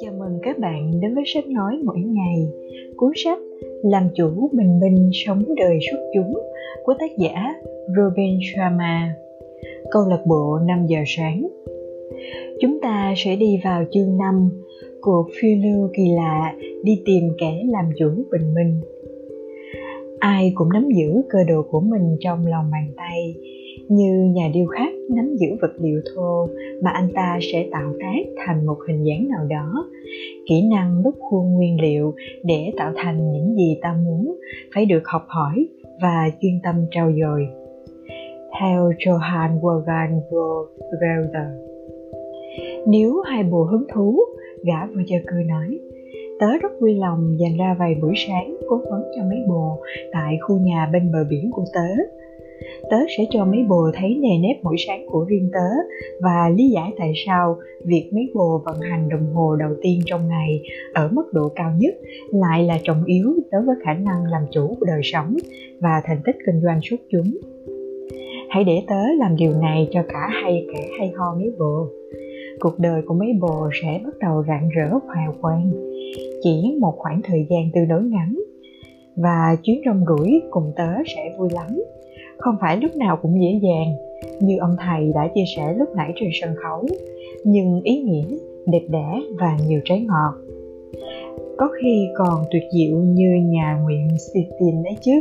Chào mừng các bạn đến với sách nói mỗi ngày. Cuốn sách Làm chủ bình minh sống đời xuất chúng của tác giả Robin Sharma. Câu lạc bộ 5 giờ sáng. Chúng ta sẽ đi vào chương 5 cuộc phiêu lưu kỳ lạ đi tìm kẻ làm chủ bình minh. Ai cũng nắm giữ cơ đồ của mình trong lòng bàn tay, như nhà điêu khắc nắm giữ vật liệu thô mà anh ta sẽ tạo tác thành một hình dáng nào đó. Kỹ năng đúc khuôn nguyên liệu để tạo thành những gì ta muốn phải được học hỏi và chuyên tâm trau dồi. Theo Johann Wolfgang Goethe. Nếu hai bùa hứng thú, gã vừa giờ cười nói, tớ rất vui lòng dành ra vài buổi sáng cố vấn cho mấy bồ tại khu nhà bên bờ biển của tớ tớ sẽ cho mấy bồ thấy nề nếp mỗi sáng của riêng tớ và lý giải tại sao việc mấy bồ vận hành đồng hồ đầu tiên trong ngày ở mức độ cao nhất lại là trọng yếu đối với khả năng làm chủ của đời sống và thành tích kinh doanh xuất chúng. Hãy để tớ làm điều này cho cả hai kẻ hay ho mấy bồ. Cuộc đời của mấy bồ sẽ bắt đầu rạng rỡ hào quang, chỉ một khoảng thời gian tương đối ngắn và chuyến rong ruổi cùng tớ sẽ vui lắm không phải lúc nào cũng dễ dàng, như ông thầy đã chia sẻ lúc nãy trên sân khấu. Nhưng ý nghĩa, đẹp đẽ và nhiều trái ngọt. Có khi còn tuyệt diệu như nhà nguyện Sitin đấy chứ.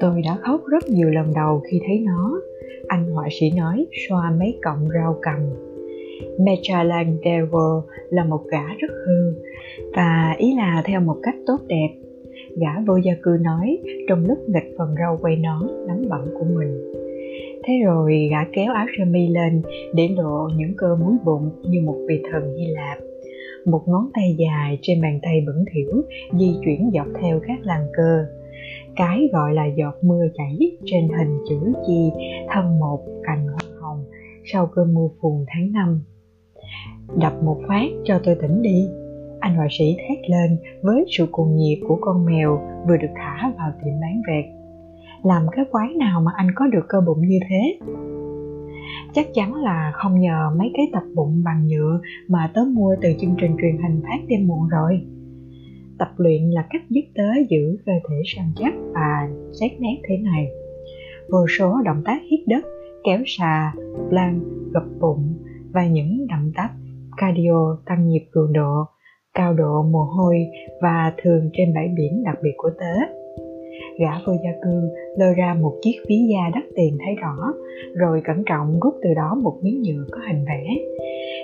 Tôi đã khóc rất nhiều lần đầu khi thấy nó, anh họa sĩ nói, xoa mấy cọng rau cầm. Michelangelo là một gã rất hư, và ý là theo một cách tốt đẹp gã vô gia cư nói, trong lúc nghịch phần rau quay nón, nắm bẩn của mình. Thế rồi gã kéo áo sơ mi lên, để lộ những cơ múi bụng như một vị thần hy lạp. Một ngón tay dài trên bàn tay bẩn thỉu, di chuyển dọc theo các làn cơ. Cái gọi là giọt mưa chảy trên hình chữ chi, thân một cành hoa hồng, sau cơn mưa phùn tháng năm. Đập một phát cho tôi tỉnh đi anh họa sĩ thét lên với sự cuồng nhiệt của con mèo vừa được thả vào tiệm bán vẹt. Làm cái quái nào mà anh có được cơ bụng như thế? Chắc chắn là không nhờ mấy cái tập bụng bằng nhựa mà tớ mua từ chương trình truyền hình phát đêm muộn rồi. Tập luyện là cách giúp tớ giữ cơ thể săn chắc và xét nét thế này. Vô số động tác hít đất, kéo xà, plan, gập bụng và những động tác cardio tăng nhịp cường độ cao độ mồ hôi và thường trên bãi biển đặc biệt của tớ. Gã vô gia cư lôi ra một chiếc ví da đắt tiền thấy rõ, rồi cẩn trọng rút từ đó một miếng nhựa có hình vẽ.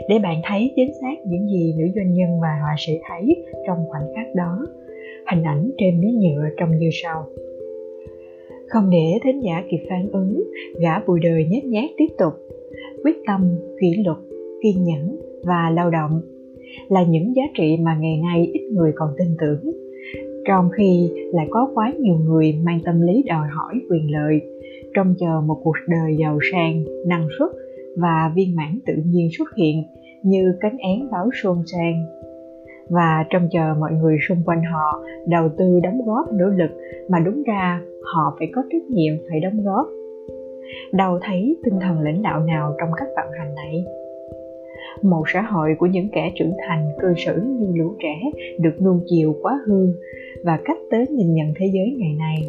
Để bạn thấy chính xác những gì nữ doanh nhân và họa sĩ thấy trong khoảnh khắc đó, hình ảnh trên miếng nhựa trông như sau. Không để thính giả kịp phản ứng, gã bùi đời nhét nhát tiếp tục, quyết tâm kỷ luật, kiên nhẫn và lao động là những giá trị mà ngày nay ít người còn tin tưởng. Trong khi lại có quá nhiều người mang tâm lý đòi hỏi quyền lợi, trông chờ một cuộc đời giàu sang, năng suất và viên mãn tự nhiên xuất hiện như cánh én báo xuân sang và trông chờ mọi người xung quanh họ đầu tư đóng góp nỗ lực mà đúng ra họ phải có trách nhiệm phải đóng góp. Đâu thấy tinh thần lãnh đạo nào trong các vận hành này? Một xã hội của những kẻ trưởng thành, cư xử như lũ trẻ, được nuông chiều quá hư và cách tới nhìn nhận thế giới ngày nay.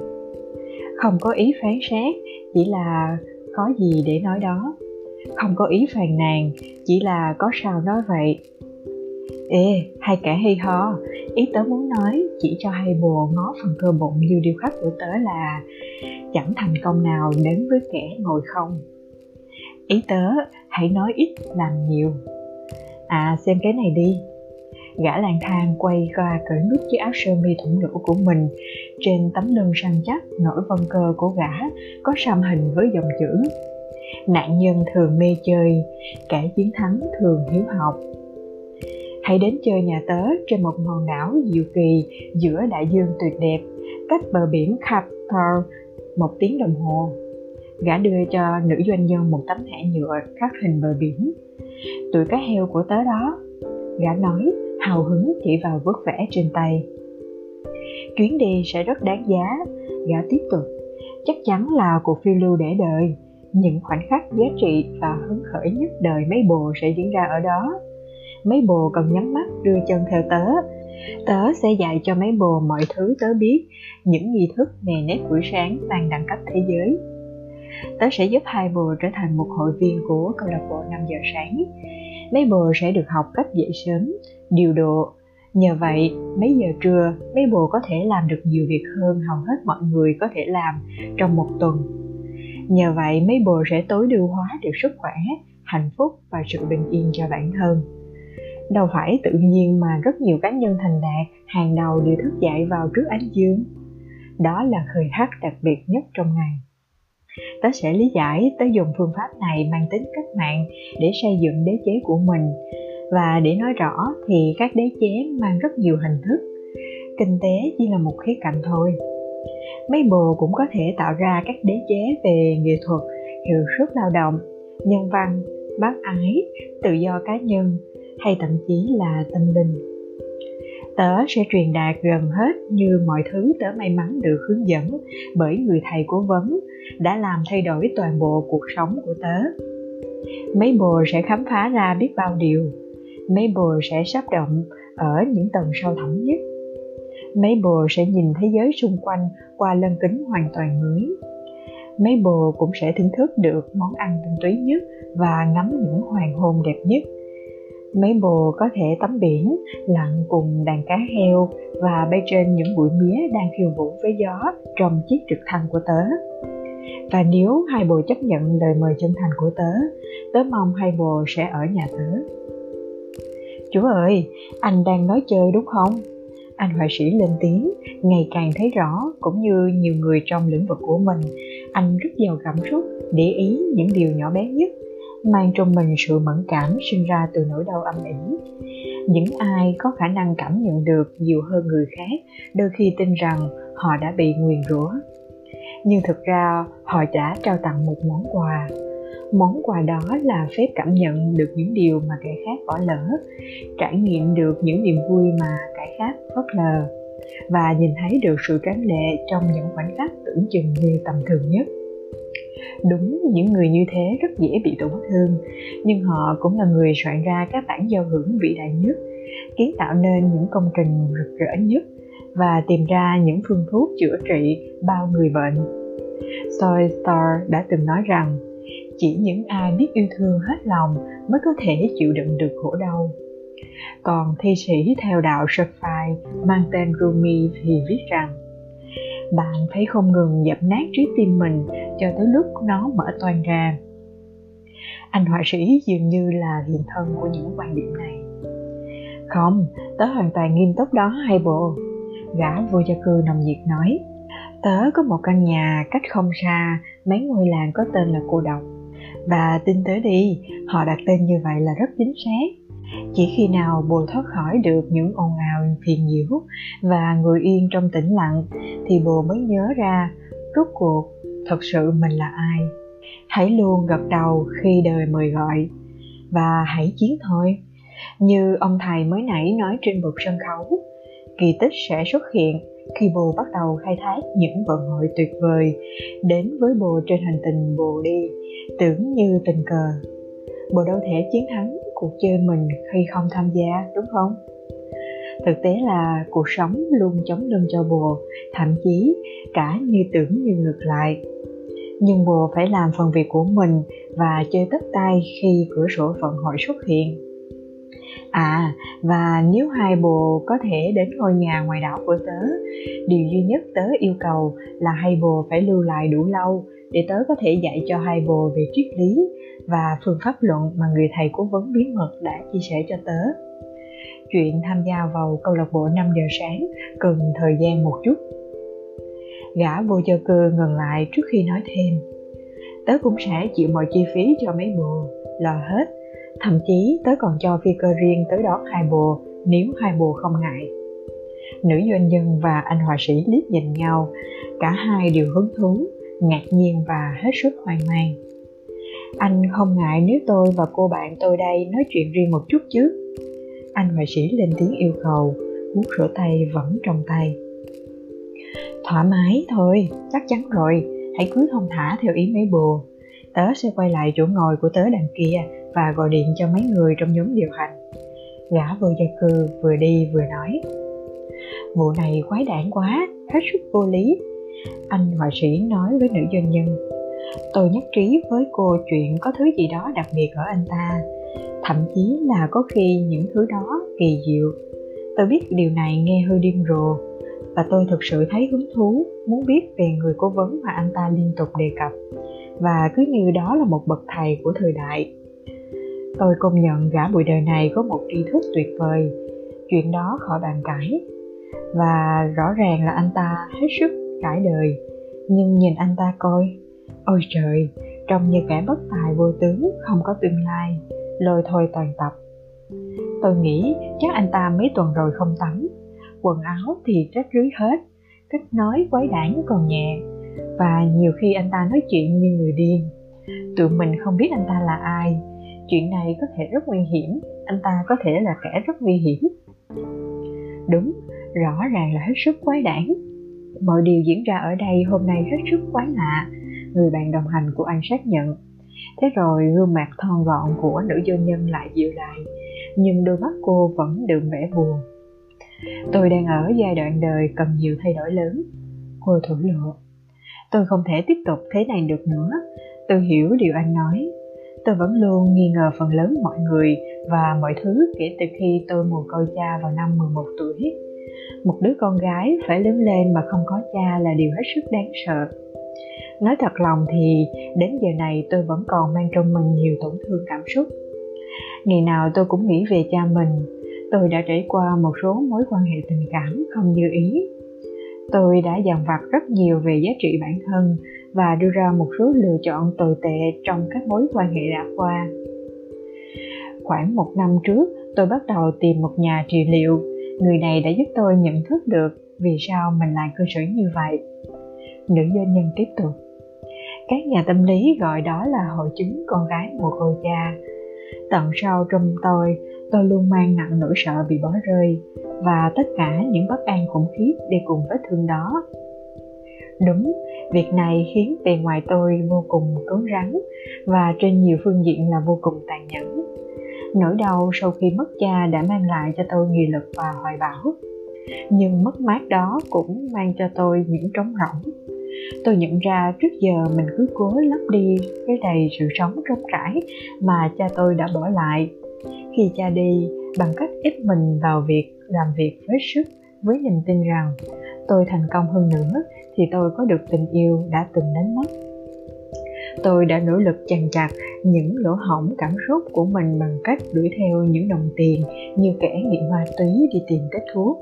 Không có ý phán xét, chỉ là có gì để nói đó. Không có ý phàn nàn, chỉ là có sao nói vậy. Ê, hai kẻ hay ho, ý tớ muốn nói chỉ cho hai bồ ngó phần cơ bụng như điêu khắc của tớ là chẳng thành công nào đến với kẻ ngồi không. Ý tớ, hãy nói ít làm nhiều à xem cái này đi. Gã lang thang quay qua cởi nút chiếc áo sơ mi thủng lỗ của mình. Trên tấm lưng săn chắc, nổi vân cơ của gã có sam hình với dòng chữ. Nạn nhân thường mê chơi, kẻ chiến thắng thường hiếu học. Hãy đến chơi nhà tớ trên một hòn đảo diệu kỳ giữa đại dương tuyệt đẹp, cách bờ biển Capital một tiếng đồng hồ. Gã đưa cho nữ doanh nhân một tấm thẻ nhựa khắc hình bờ biển tụi cá heo của tớ đó, gã nói hào hứng chỉ vào vớt vẽ trên tay. Chuyến đi sẽ rất đáng giá, gã tiếp tục. Chắc chắn là cuộc phiêu lưu để đời, những khoảnh khắc giá trị và hứng khởi nhất đời mấy bồ sẽ diễn ra ở đó. Mấy bồ cần nhắm mắt đưa chân theo tớ. Tớ sẽ dạy cho mấy bồ mọi thứ tớ biết, những nghi thức nề nếp buổi sáng mang đẳng cấp thế giới tớ sẽ giúp hai bồ trở thành một hội viên của câu lạc bộ 5 giờ sáng. Mấy bồ sẽ được học cách dậy sớm, điều độ. Nhờ vậy, mấy giờ trưa, mấy bồ có thể làm được nhiều việc hơn hầu hết mọi người có thể làm trong một tuần. Nhờ vậy, mấy bồ sẽ tối ưu hóa được sức khỏe, hạnh phúc và sự bình yên cho bản thân. Đâu phải tự nhiên mà rất nhiều cá nhân thành đạt, hàng đầu đều thức dậy vào trước ánh dương. Đó là thời khắc đặc biệt nhất trong ngày tớ sẽ lý giải tớ dùng phương pháp này mang tính cách mạng để xây dựng đế chế của mình. Và để nói rõ thì các đế chế mang rất nhiều hình thức. Kinh tế chỉ là một khía cạnh thôi. Mấy bồ cũng có thể tạo ra các đế chế về nghệ thuật, hiệu suất lao động, nhân văn, bác ái, tự do cá nhân, hay thậm chí là tâm linh. Tớ sẽ truyền đạt gần hết như mọi thứ tớ may mắn được hướng dẫn bởi người thầy cố vấn đã làm thay đổi toàn bộ cuộc sống của tớ. Mấy bồ sẽ khám phá ra biết bao điều. Mấy bồ sẽ sắp động ở những tầng sâu thẳm nhất. Mấy bồ sẽ nhìn thế giới xung quanh qua lân kính hoàn toàn mới. Mấy bồ cũng sẽ thưởng thức được món ăn tinh túy nhất và ngắm những hoàng hôn đẹp nhất. Mấy bồ có thể tắm biển, lặn cùng đàn cá heo và bay trên những bụi mía đang khiêu vũ với gió trong chiếc trực thăng của tớ và nếu hai bồ chấp nhận lời mời chân thành của tớ tớ mong hai bồ sẽ ở nhà tớ. Chú ơi, anh đang nói chơi đúng không? Anh họa sĩ lên tiếng, ngày càng thấy rõ cũng như nhiều người trong lĩnh vực của mình. Anh rất giàu cảm xúc, để ý những điều nhỏ bé nhất, mang trong mình sự mẫn cảm sinh ra từ nỗi đau âm ỉ. Những ai có khả năng cảm nhận được nhiều hơn người khác, đôi khi tin rằng họ đã bị nguyền rủa nhưng thực ra, họ đã trao tặng một món quà. Món quà đó là phép cảm nhận được những điều mà kẻ khác bỏ lỡ, trải nghiệm được những niềm vui mà kẻ khác phớt lờ và nhìn thấy được sự tráng lệ trong những khoảnh khắc tưởng chừng như tầm thường nhất. Đúng, những người như thế rất dễ bị tổn thương, nhưng họ cũng là người soạn ra các bản giao hưởng vĩ đại nhất, kiến tạo nên những công trình rực rỡ nhất và tìm ra những phương thuốc chữa trị bao người bệnh. Soy Star đã từng nói rằng, chỉ những ai biết yêu thương hết lòng mới có thể chịu đựng được khổ đau. Còn thi sĩ theo đạo Shafai mang tên Rumi thì viết rằng, bạn phải không ngừng dập nát trái tim mình cho tới lúc nó mở toan ra. Anh họa sĩ dường như là hiện thân của những quan điểm này. Không, tớ hoàn toàn nghiêm túc đó hay bộ gã vô gia cư nồng nhiệt nói, tớ có một căn nhà cách không xa, mấy ngôi làng có tên là cô độc. Và tin tớ đi, họ đặt tên như vậy là rất chính xác. Chỉ khi nào bồ thoát khỏi được những ồn ào, phiền nhiễu và người yên trong tĩnh lặng, thì bồ mới nhớ ra rốt cuộc thật sự mình là ai. Hãy luôn gật đầu khi đời mời gọi và hãy chiến thôi. Như ông thầy mới nãy nói trên bục sân khấu kỳ tích sẽ xuất hiện khi bồ bắt đầu khai thác những vận hội tuyệt vời đến với bồ trên hành tinh bồ đi, tưởng như tình cờ. Bồ đâu thể chiến thắng cuộc chơi mình khi không tham gia, đúng không? Thực tế là cuộc sống luôn chống lưng cho bồ, thậm chí cả như tưởng như ngược lại. Nhưng bồ phải làm phần việc của mình và chơi tất tay khi cửa sổ vận hội xuất hiện. À, và nếu hai bồ có thể đến ngôi nhà ngoài đảo của tớ, điều duy nhất tớ yêu cầu là hai bồ phải lưu lại đủ lâu để tớ có thể dạy cho hai bồ về triết lý và phương pháp luận mà người thầy cố vấn bí mật đã chia sẻ cho tớ. Chuyện tham gia vào câu lạc bộ 5 giờ sáng cần thời gian một chút. Gã vô cho cơ ngừng lại trước khi nói thêm. Tớ cũng sẽ chịu mọi chi phí cho mấy bồ, lo hết thậm chí tớ còn cho phi cơ riêng tới đón hai bồ, nếu hai bồ không ngại. Nữ doanh nhân và anh họa sĩ liếc nhìn nhau, cả hai đều hứng thú, ngạc nhiên và hết sức hoang mang. Anh không ngại nếu tôi và cô bạn tôi đây nói chuyện riêng một chút chứ? Anh họa sĩ lên tiếng yêu cầu cuốn rửa tay vẫn trong tay. Thoải mái thôi, chắc chắn rồi, hãy cứ thông thả theo ý mấy bồ. Tớ sẽ quay lại chỗ ngồi của tớ đằng kia và gọi điện cho mấy người trong nhóm điều hành. Gã vô gia cư vừa đi vừa nói vụ này quái đản quá, hết sức vô lý. Anh họa sĩ nói với nữ doanh nhân, tôi nhất trí với cô chuyện có thứ gì đó đặc biệt ở anh ta, thậm chí là có khi những thứ đó kỳ diệu. Tôi biết điều này nghe hơi điên rồ, và tôi thực sự thấy hứng thú muốn biết về người cố vấn mà anh ta liên tục đề cập, và cứ như đó là một bậc thầy của thời đại tôi công nhận gã bụi đời này có một tri thức tuyệt vời. Chuyện đó khỏi bàn cãi. Và rõ ràng là anh ta hết sức cãi đời. Nhưng nhìn anh ta coi, ôi trời, trông như kẻ bất tài vô tướng không có tương lai, lôi thôi toàn tập. Tôi nghĩ chắc anh ta mấy tuần rồi không tắm. Quần áo thì rách rưới hết, cách nói quái đản còn nhẹ. Và nhiều khi anh ta nói chuyện như người điên. Tụi mình không biết anh ta là ai chuyện này có thể rất nguy hiểm. Anh ta có thể là kẻ rất nguy hiểm. Đúng, rõ ràng là hết sức quái đản. Mọi điều diễn ra ở đây hôm nay hết sức quái lạ. Người bạn đồng hành của anh xác nhận. Thế rồi gương mặt thon gọn của nữ doanh nhân lại dịu lại, nhưng đôi mắt cô vẫn đượm vẻ buồn. Tôi đang ở giai đoạn đời cần nhiều thay đổi lớn. Cô thổ lộ, tôi không thể tiếp tục thế này được nữa. Tôi hiểu điều anh nói tôi vẫn luôn nghi ngờ phần lớn mọi người và mọi thứ kể từ khi tôi mồ côi cha vào năm 11 tuổi. Một đứa con gái phải lớn lên mà không có cha là điều hết sức đáng sợ. Nói thật lòng thì, đến giờ này tôi vẫn còn mang trong mình nhiều tổn thương cảm xúc. Ngày nào tôi cũng nghĩ về cha mình. Tôi đã trải qua một số mối quan hệ tình cảm không như ý. Tôi đã dằn vặt rất nhiều về giá trị bản thân và đưa ra một số lựa chọn tồi tệ trong các mối quan hệ đã qua. Khoảng một năm trước, tôi bắt đầu tìm một nhà trị liệu. Người này đã giúp tôi nhận thức được vì sao mình lại cư xử như vậy. Nữ doanh nhân tiếp tục. Các nhà tâm lý gọi đó là hội chứng con gái mồ côi cha. Tận sâu trong tôi, tôi luôn mang nặng nỗi sợ bị bỏ rơi và tất cả những bất an khủng khiếp đi cùng vết thương đó đúng việc này khiến bề ngoài tôi vô cùng cứng rắn và trên nhiều phương diện là vô cùng tàn nhẫn. Nỗi đau sau khi mất cha đã mang lại cho tôi nghị lực và hoài bão. Nhưng mất mát đó cũng mang cho tôi những trống rỗng. Tôi nhận ra trước giờ mình cứ cố lấp đi cái đầy sự sống trống trải mà cha tôi đã bỏ lại. Khi cha đi, bằng cách ép mình vào việc làm việc với sức với niềm tin rằng tôi thành công hơn nữa thì tôi có được tình yêu đã từng đánh mất. Tôi đã nỗ lực chằn chặt những lỗ hổng cảm xúc của mình bằng cách đuổi theo những đồng tiền như kẻ nghiện ma túy đi tìm kết thuốc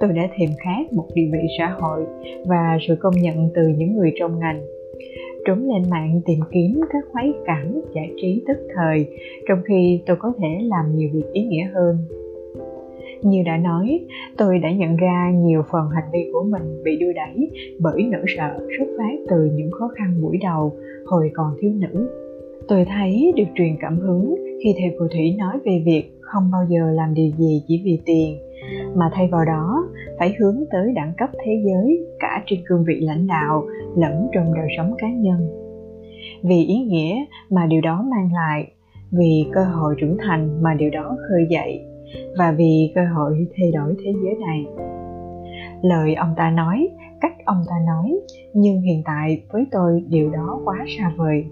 tôi đã thèm khát một địa vị xã hội và sự công nhận từ những người trong ngành. Trốn lên mạng tìm kiếm các khoái cảm giải trí tức thời, trong khi tôi có thể làm nhiều việc ý nghĩa hơn như đã nói, tôi đã nhận ra nhiều phần hành vi của mình bị đưa đẩy bởi nỗi sợ xuất phát từ những khó khăn buổi đầu hồi còn thiếu nữ. Tôi thấy được truyền cảm hứng khi thầy phù thủy nói về việc không bao giờ làm điều gì chỉ vì tiền, mà thay vào đó phải hướng tới đẳng cấp thế giới cả trên cương vị lãnh đạo lẫn trong đời sống cá nhân. Vì ý nghĩa mà điều đó mang lại, vì cơ hội trưởng thành mà điều đó khơi dậy và vì cơ hội thay đổi thế giới này. Lời ông ta nói, cách ông ta nói, nhưng hiện tại với tôi điều đó quá xa vời.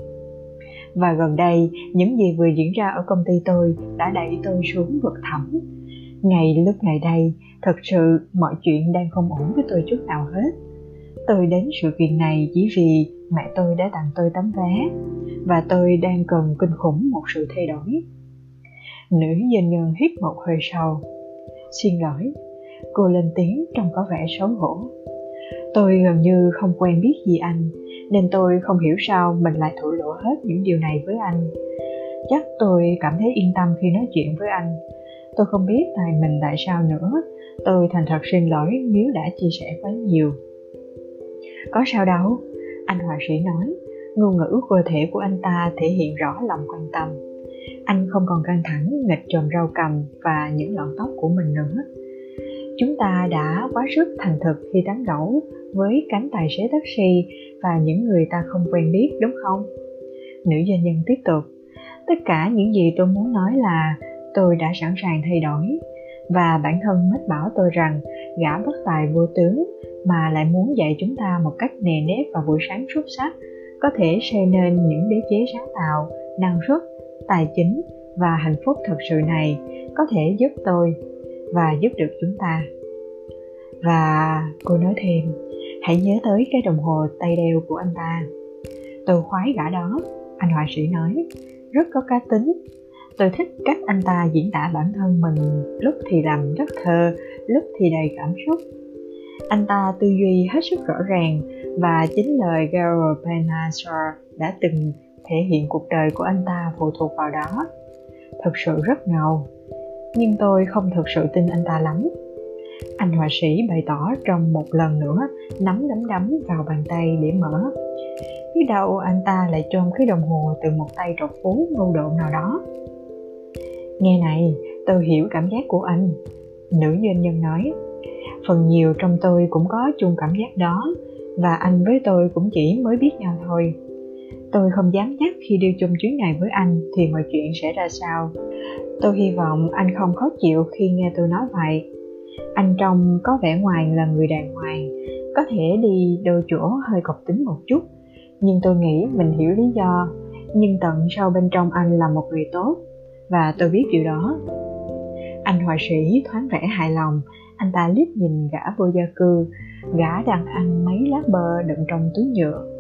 Và gần đây, những gì vừa diễn ra ở công ty tôi đã đẩy tôi xuống vực thẳm. Ngay lúc này đây, thật sự mọi chuyện đang không ổn với tôi chút nào hết. Tôi đến sự kiện này chỉ vì mẹ tôi đã tặng tôi tấm vé, và tôi đang cần kinh khủng một sự thay đổi. Nữ doanh nhân hít một hơi sâu. Xin lỗi, cô lên tiếng trông có vẻ xấu hổ. Tôi gần như không quen biết gì anh, nên tôi không hiểu sao mình lại thổ lộ hết những điều này với anh. Chắc tôi cảm thấy yên tâm khi nói chuyện với anh. Tôi không biết tại mình tại sao nữa. Tôi thành thật xin lỗi nếu đã chia sẻ quá nhiều. Có sao đâu, anh họa sĩ nói. Ngôn ngữ cơ thể của anh ta thể hiện rõ lòng quan tâm anh không còn căng thẳng, nghịch trồng rau cầm và những lọn tóc của mình nữa. Chúng ta đã quá sức thành thực khi tán gẫu với cánh tài xế taxi và những người ta không quen biết, đúng không? Nữ doanh nhân tiếp tục. Tất cả những gì tôi muốn nói là tôi đã sẵn sàng thay đổi và bản thân mách bảo tôi rằng gã bất tài vô tướng mà lại muốn dạy chúng ta một cách nề nếp vào buổi sáng xuất sắc có thể xây nên những đế chế sáng tạo, năng suất tài chính và hạnh phúc thật sự này có thể giúp tôi và giúp được chúng ta. Và cô nói thêm, hãy nhớ tới cái đồng hồ tay đeo của anh ta. Tôi khoái gã đó, anh họa sĩ nói, rất có cá tính. Tôi thích cách anh ta diễn tả bản thân mình, lúc thì làm rất thơ, lúc thì đầy cảm xúc. Anh ta tư duy hết sức rõ ràng và chính lời Garo Penasar đã từng thể hiện cuộc đời của anh ta phụ thuộc vào đó. Thực sự rất ngầu, nhưng tôi không thực sự tin anh ta lắm. Anh họa sĩ bày tỏ trong một lần nữa nắm đấm đấm vào bàn tay để mở. Biết đâu anh ta lại trôn cái đồng hồ từ một tay trọc phú ngu độ nào đó. Nghe này, tôi hiểu cảm giác của anh. Nữ doanh nhân nói, phần nhiều trong tôi cũng có chung cảm giác đó, và anh với tôi cũng chỉ mới biết nhau thôi tôi không dám chắc khi đi chung chuyến này với anh thì mọi chuyện sẽ ra sao. Tôi hy vọng anh không khó chịu khi nghe tôi nói vậy. Anh trông có vẻ ngoài là người đàng hoàng, có thể đi đôi chỗ hơi cọc tính một chút. Nhưng tôi nghĩ mình hiểu lý do, nhưng tận sâu bên trong anh là một người tốt, và tôi biết điều đó. Anh họa sĩ thoáng vẻ hài lòng, anh ta liếc nhìn gã vô gia cư. Gã đang ăn mấy lá bơ đựng trong túi nhựa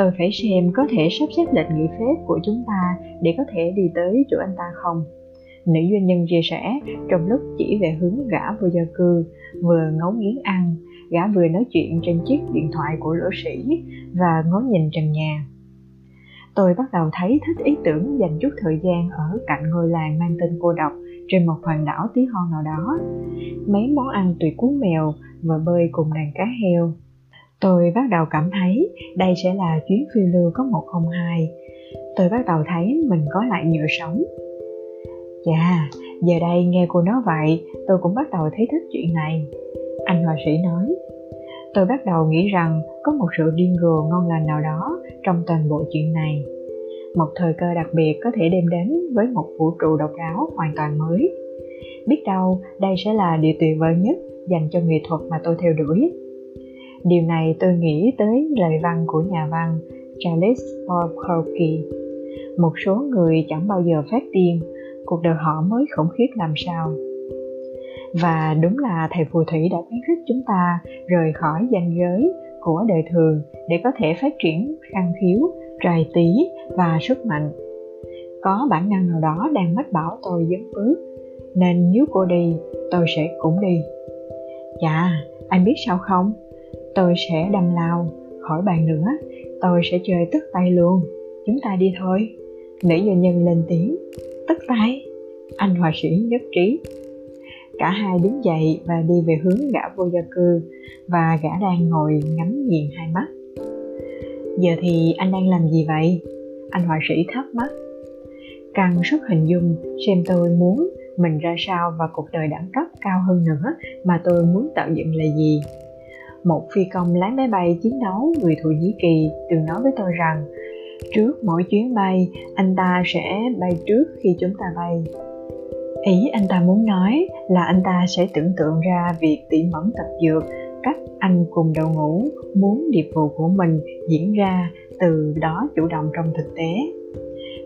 tôi phải xem có thể sắp xếp lịch nghỉ phép của chúng ta để có thể đi tới chỗ anh ta không. Nữ doanh nhân chia sẻ, trong lúc chỉ về hướng gã vô gia cư, vừa ngấu nghiến ăn, gã vừa nói chuyện trên chiếc điện thoại của lỗ sĩ và ngó nhìn trần nhà. Tôi bắt đầu thấy thích ý tưởng dành chút thời gian ở cạnh ngôi làng mang tên cô độc trên một hòn đảo tí hon nào đó. Mấy món ăn tuyệt cú mèo và bơi cùng đàn cá heo tôi bắt đầu cảm thấy đây sẽ là chuyến phiêu lưu có một không hai tôi bắt đầu thấy mình có lại nhựa sống Dạ, giờ đây nghe cô nói vậy, tôi cũng bắt đầu thấy thích chuyện này. Anh họa sĩ nói. Tôi bắt đầu nghĩ rằng có một sự điên rồ ngon lành nào đó trong toàn bộ chuyện này. Một thời cơ đặc biệt có thể đem đến với một vũ trụ độc đáo hoàn toàn mới. Biết đâu đây sẽ là điều tuyệt vời nhất dành cho nghệ thuật mà tôi theo đuổi. Điều này tôi nghĩ tới lời văn của nhà văn Charles Bukowski. Một số người chẳng bao giờ phát điên, cuộc đời họ mới khủng khiếp làm sao. Và đúng là thầy phù thủy đã khuyến khích chúng ta rời khỏi danh giới của đời thường để có thể phát triển khăn khiếu trài tí và sức mạnh. Có bản năng nào đó đang mách bảo tôi dấn bước nên nếu cô đi, tôi sẽ cũng đi. Dạ anh biết sao không? Tôi sẽ đầm lao khỏi bàn nữa. Tôi sẽ chơi tức tay luôn. Chúng ta đi thôi. Nữ doanh nhân lên tiếng. Tức tay. Anh họa sĩ nhất trí. Cả hai đứng dậy và đi về hướng gã vô gia cư và gã đang ngồi ngắm nghiền hai mắt. Giờ thì anh đang làm gì vậy? Anh họa sĩ thắc mắc. Càng sức hình dung xem tôi muốn mình ra sao và cuộc đời đẳng cấp cao hơn nữa mà tôi muốn tạo dựng là gì một phi công lái máy bay chiến đấu người thổ nhĩ kỳ, từng nói với tôi rằng, trước mỗi chuyến bay, anh ta sẽ bay trước khi chúng ta bay. Ý anh ta muốn nói là anh ta sẽ tưởng tượng ra việc tỉ mẩn tập dược cách anh cùng đội ngũ muốn điệp vụ của mình diễn ra từ đó chủ động trong thực tế.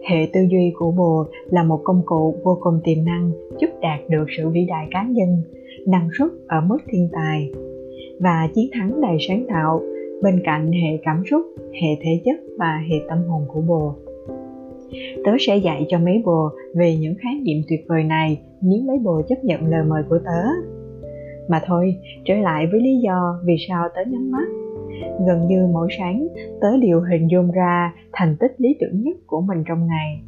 Hệ tư duy của bồ là một công cụ vô cùng tiềm năng, giúp đạt được sự vĩ đại cá nhân, năng suất ở mức thiên tài và chiến thắng đầy sáng tạo. Bên cạnh hệ cảm xúc, hệ thể chất và hệ tâm hồn của bồ. Tớ sẽ dạy cho mấy bồ về những khái niệm tuyệt vời này, nếu mấy bồ chấp nhận lời mời của tớ. Mà thôi, trở lại với lý do vì sao tớ nhắm mắt. Gần như mỗi sáng, tớ đều hình dung ra thành tích lý tưởng nhất của mình trong ngày.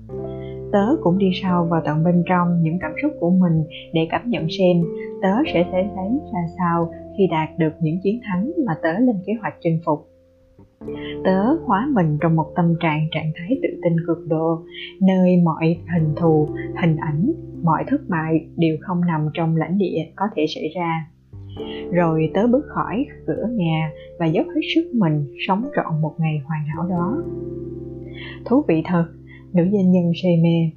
Tớ cũng đi sâu vào tận bên trong những cảm xúc của mình để cảm nhận xem tớ sẽ thấy thấy ra sao khi đạt được những chiến thắng mà tớ lên kế hoạch chinh phục. Tớ hóa mình trong một tâm trạng trạng thái tự tin cực độ nơi mọi hình thù hình ảnh mọi thất bại đều không nằm trong lãnh địa có thể xảy ra. Rồi tớ bước khỏi cửa nhà và dốc hết sức mình sống trọn một ngày hoàn hảo đó. Thú vị thật, nữ doanh nhân say mê.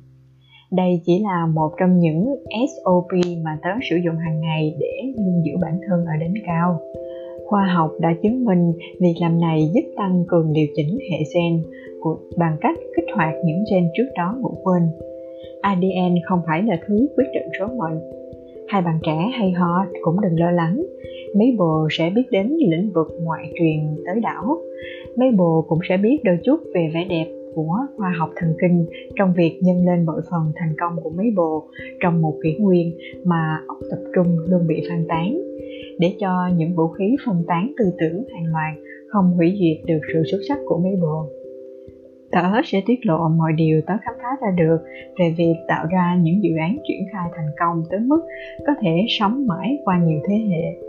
Đây chỉ là một trong những SOP mà tớ sử dụng hàng ngày để luôn giữ bản thân ở đỉnh cao. Khoa học đã chứng minh việc làm này giúp tăng cường điều chỉnh hệ gen của bằng cách kích hoạt những gen trước đó ngủ quên. ADN không phải là thứ quyết định số mệnh. Hai bạn trẻ hay ho cũng đừng lo lắng, mấy bồ sẽ biết đến lĩnh vực ngoại truyền tới đảo. Mấy bồ cũng sẽ biết đôi chút về vẻ đẹp của khoa học thần kinh trong việc nhân lên bội phần thành công của mấy bồ trong một kỷ nguyên mà óc tập trung luôn bị phân tán. Để cho những vũ khí phân tán tư tưởng hàng loạt không hủy diệt được sự xuất sắc của mấy bồ tớ sẽ tiết lộ mọi điều tớ khám phá ra được về việc tạo ra những dự án triển khai thành công tới mức có thể sống mãi qua nhiều thế hệ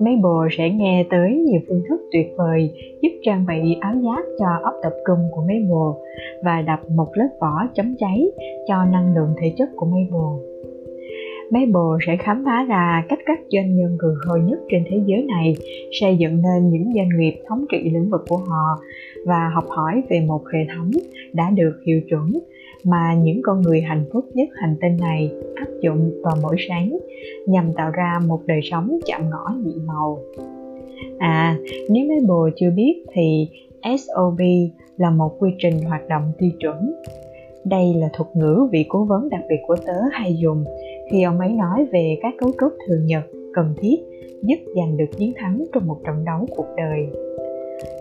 mấy bồ sẽ nghe tới nhiều phương thức tuyệt vời giúp trang bị áo giáp cho ốc tập trung của mấy bồ và đập một lớp vỏ chống cháy cho năng lượng thể chất của mấy bồ. Mấy bồ sẽ khám phá ra cách các doanh nhân cường hồi nhất trên thế giới này, xây dựng nên những doanh nghiệp thống trị lĩnh vực của họ và học hỏi về một hệ thống đã được hiệu chuẩn mà những con người hạnh phúc nhất hành tinh này áp dụng vào mỗi sáng nhằm tạo ra một đời sống chạm ngõ nhị màu. À, nếu mấy bồ chưa biết thì SOB là một quy trình hoạt động tiêu chuẩn. Đây là thuật ngữ vị cố vấn đặc biệt của tớ hay dùng khi ông ấy nói về các cấu trúc thường nhật cần thiết giúp giành được chiến thắng trong một trận đấu cuộc đời.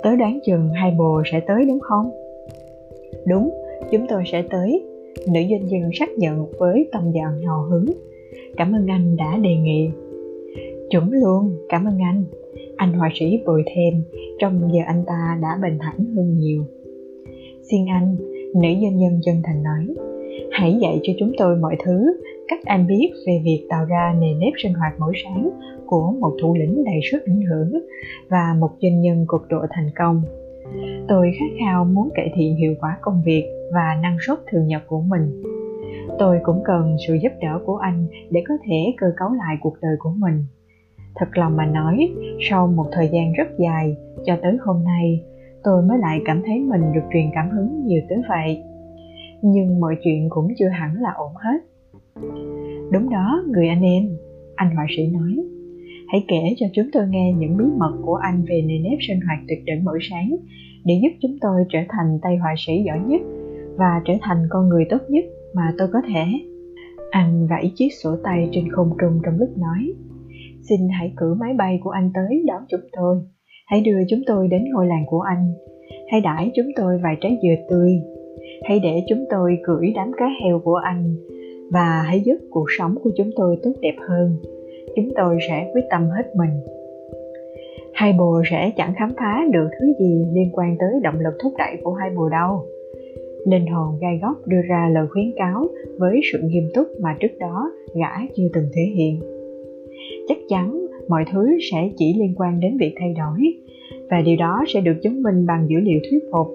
Tớ đoán chừng hai bồ sẽ tới đúng không? Đúng, chúng tôi sẽ tới. Nữ doanh nhân xác nhận với tâm trạng hào hứng. Cảm ơn anh đã đề nghị. Chuẩn luôn, cảm ơn anh. Anh họa sĩ bồi thêm, trong giờ anh ta đã bình thản hơn nhiều. Xin anh, nữ doanh nhân chân thành nói, hãy dạy cho chúng tôi mọi thứ, cách anh biết về việc tạo ra nề nếp sinh hoạt mỗi sáng của một thủ lĩnh đầy sức ảnh hưởng và một doanh nhân cực độ thành công. Tôi khát khao muốn cải thiện hiệu quả công việc và năng suất thường nhật của mình. Tôi cũng cần sự giúp đỡ của anh để có thể cơ cấu lại cuộc đời của mình. Thật lòng mà nói, sau một thời gian rất dài, cho tới hôm nay, tôi mới lại cảm thấy mình được truyền cảm hứng nhiều tới vậy. Nhưng mọi chuyện cũng chưa hẳn là ổn hết. Đúng đó, người anh em, anh họa sĩ nói. Hãy kể cho chúng tôi nghe những bí mật của anh về nề nếp sinh hoạt tuyệt đỉnh mỗi sáng để giúp chúng tôi trở thành tay họa sĩ giỏi nhất và trở thành con người tốt nhất mà tôi có thể. Anh vẫy chiếc sổ tay trên không trung trong lúc nói. Xin hãy cử máy bay của anh tới đón chúng tôi. Hãy đưa chúng tôi đến ngôi làng của anh. Hãy đãi chúng tôi vài trái dừa tươi. Hãy để chúng tôi cưỡi đám cá heo của anh và hãy giúp cuộc sống của chúng tôi tốt đẹp hơn. Chúng tôi sẽ quyết tâm hết mình. Hai bồ sẽ chẳng khám phá được thứ gì liên quan tới động lực thúc đẩy của hai bồ đâu linh hồn gai góc đưa ra lời khuyến cáo với sự nghiêm túc mà trước đó gã chưa từng thể hiện. Chắc chắn mọi thứ sẽ chỉ liên quan đến việc thay đổi, và điều đó sẽ được chứng minh bằng dữ liệu thuyết phục,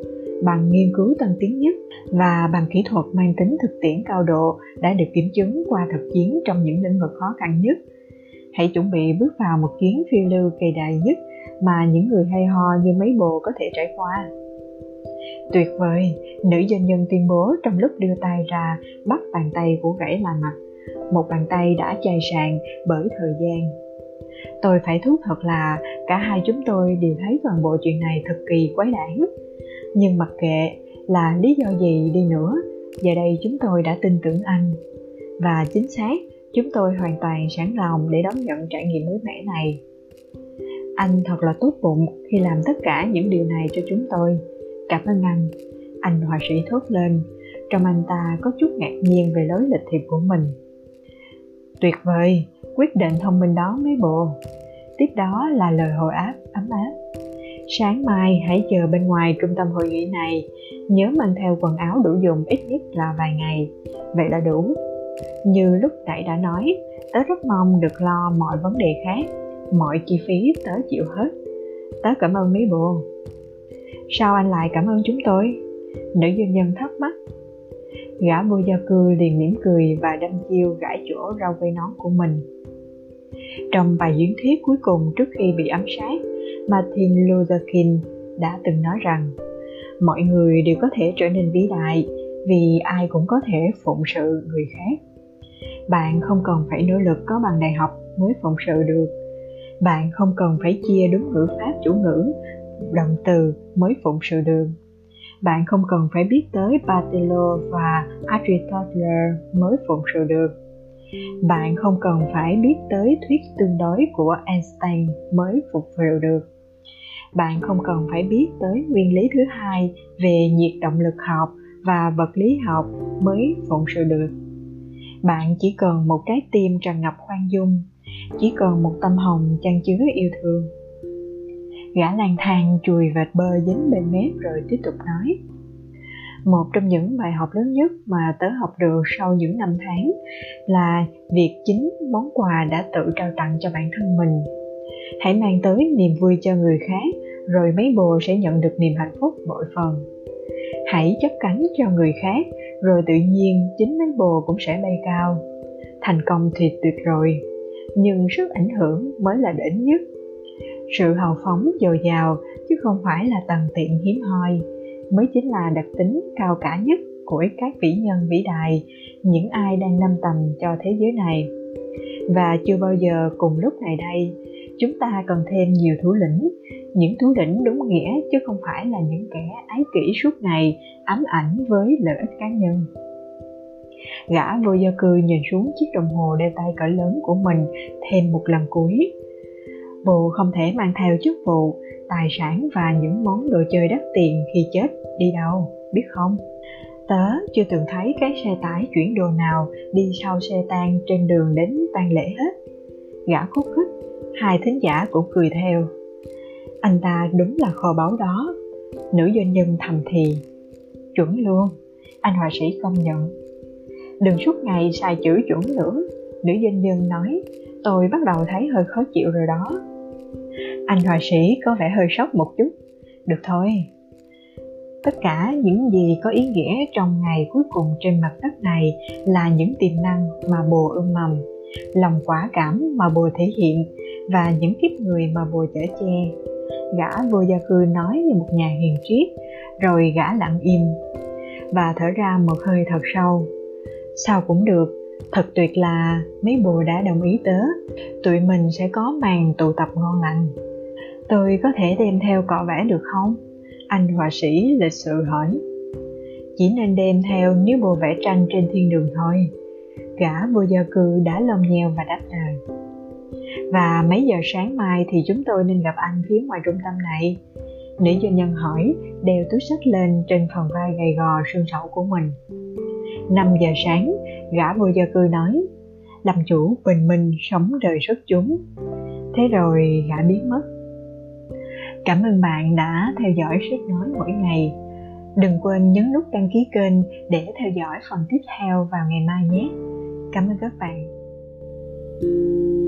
bằng nghiên cứu tân tiến nhất, và bằng kỹ thuật mang tính thực tiễn cao độ đã được kiểm chứng qua thực chiến trong những lĩnh vực khó khăn nhất. Hãy chuẩn bị bước vào một chuyến phiêu lưu kỳ đại nhất mà những người hay ho như mấy bồ có thể trải qua tuyệt vời, nữ doanh nhân tuyên bố trong lúc đưa tay ra, bắt bàn tay của gãy là mặt. Một bàn tay đã chai sàn bởi thời gian. Tôi phải thú thật là cả hai chúng tôi đều thấy toàn bộ chuyện này thật kỳ quái đản. Nhưng mặc kệ là lý do gì đi nữa, giờ đây chúng tôi đã tin tưởng anh. Và chính xác, chúng tôi hoàn toàn sẵn lòng để đón nhận trải nghiệm mới mẻ này. Anh thật là tốt bụng khi làm tất cả những điều này cho chúng tôi cảm ơn anh. Anh họa sĩ thốt lên. Trong anh ta có chút ngạc nhiên về lối lịch thiệp của mình. Tuyệt vời, quyết định thông minh đó mấy bộ tiếp đó là lời hồi áp, ấm áp. Sáng mai hãy chờ bên ngoài trung tâm hội nghị này. Nhớ mang theo quần áo đủ dùng ít nhất là vài ngày. Vậy là đủ. Như lúc nãy đã nói, tớ rất mong được lo mọi vấn đề khác. Mọi chi phí tớ chịu hết. Tớ cảm ơn mấy bồ sao anh lại cảm ơn chúng tôi? Nữ doanh nhân thắc mắc. Gã vô gia cư liền mỉm cười và đâm chiêu gãi chỗ rau vây nón của mình. Trong bài diễn thuyết cuối cùng trước khi bị ám sát, martin luther king đã từng nói rằng, mọi người đều có thể trở nên vĩ đại vì ai cũng có thể phụng sự người khác. Bạn không cần phải nỗ lực có bằng đại học mới phụng sự được. Bạn không cần phải chia đúng ngữ pháp chủ ngữ động từ mới phụng sự được. Bạn không cần phải biết tới Bartolo và Aristotle mới phụng sự được. Bạn không cần phải biết tới thuyết tương đối của Einstein mới phục vụ được. Bạn không cần phải biết tới nguyên lý thứ hai về nhiệt động lực học và vật lý học mới phụng sự được. Bạn chỉ cần một trái tim tràn ngập khoan dung, chỉ cần một tâm hồng chan chứa yêu thương gã lang thang chùi vệt bơ dính bên mép rồi tiếp tục nói. Một trong những bài học lớn nhất mà tớ học được sau những năm tháng là việc chính món quà đã tự trao tặng cho bản thân mình. Hãy mang tới niềm vui cho người khác, rồi mấy bồ sẽ nhận được niềm hạnh phúc bội phần. Hãy chấp cánh cho người khác, rồi tự nhiên chính mấy bồ cũng sẽ bay cao. Thành công thì tuyệt rồi, nhưng sức ảnh hưởng mới là đỉnh nhất sự hào phóng dồi dào, chứ không phải là tần tiện hiếm hoi. Mới chính là đặc tính cao cả nhất của các vĩ nhân vĩ đại, những ai đang nâm tầm cho thế giới này. Và chưa bao giờ cùng lúc này đây, chúng ta cần thêm nhiều thủ lĩnh, những thủ lĩnh đúng nghĩa chứ không phải là những kẻ ái kỷ suốt ngày, ám ảnh với lợi ích cá nhân. Gã vô gia cư nhìn xuống chiếc đồng hồ đeo tay cỡ lớn của mình thêm một lần cuối bồ không thể mang theo chức vụ, tài sản và những món đồ chơi đắt tiền khi chết đi đâu, biết không? Tớ chưa từng thấy cái xe tải chuyển đồ nào đi sau xe tang trên đường đến tang lễ hết. Gã khúc khích, hai thính giả cũng cười theo. Anh ta đúng là kho báu đó. Nữ doanh nhân thầm thì, chuẩn luôn, anh họa sĩ công nhận. Đừng suốt ngày xài chữ chuẩn nữa, nữ doanh nhân nói. Tôi bắt đầu thấy hơi khó chịu rồi đó anh họa sĩ có vẻ hơi sốc một chút. Được thôi. Tất cả những gì có ý nghĩa trong ngày cuối cùng trên mặt đất này là những tiềm năng mà bồ ươm mầm, lòng quả cảm mà bồ thể hiện và những kiếp người mà bồ chở che. Gã vô gia cư nói như một nhà hiền triết, rồi gã lặng im và thở ra một hơi thật sâu. Sao cũng được, thật tuyệt là mấy bồ đã đồng ý tớ, tụi mình sẽ có màn tụ tập ngon lành tôi có thể đem theo cọ vẽ được không? Anh họa sĩ lịch sự hỏi. Chỉ nên đem theo nếu bồ vẽ tranh trên thiên đường thôi. Gã vô gia cư đã lông nheo và đáp lời. Và mấy giờ sáng mai thì chúng tôi nên gặp anh phía ngoài trung tâm này. Nữ doanh nhân hỏi, đeo túi sách lên trên phần vai gầy gò xương sẩu của mình. 5 giờ sáng, gã vô gia cư nói, làm chủ bình minh sống đời xuất chúng. Thế rồi gã biến mất cảm ơn bạn đã theo dõi sách nói mỗi ngày. Đừng quên nhấn nút đăng ký kênh để theo dõi phần tiếp theo vào ngày mai nhé. Cảm ơn các bạn. thank you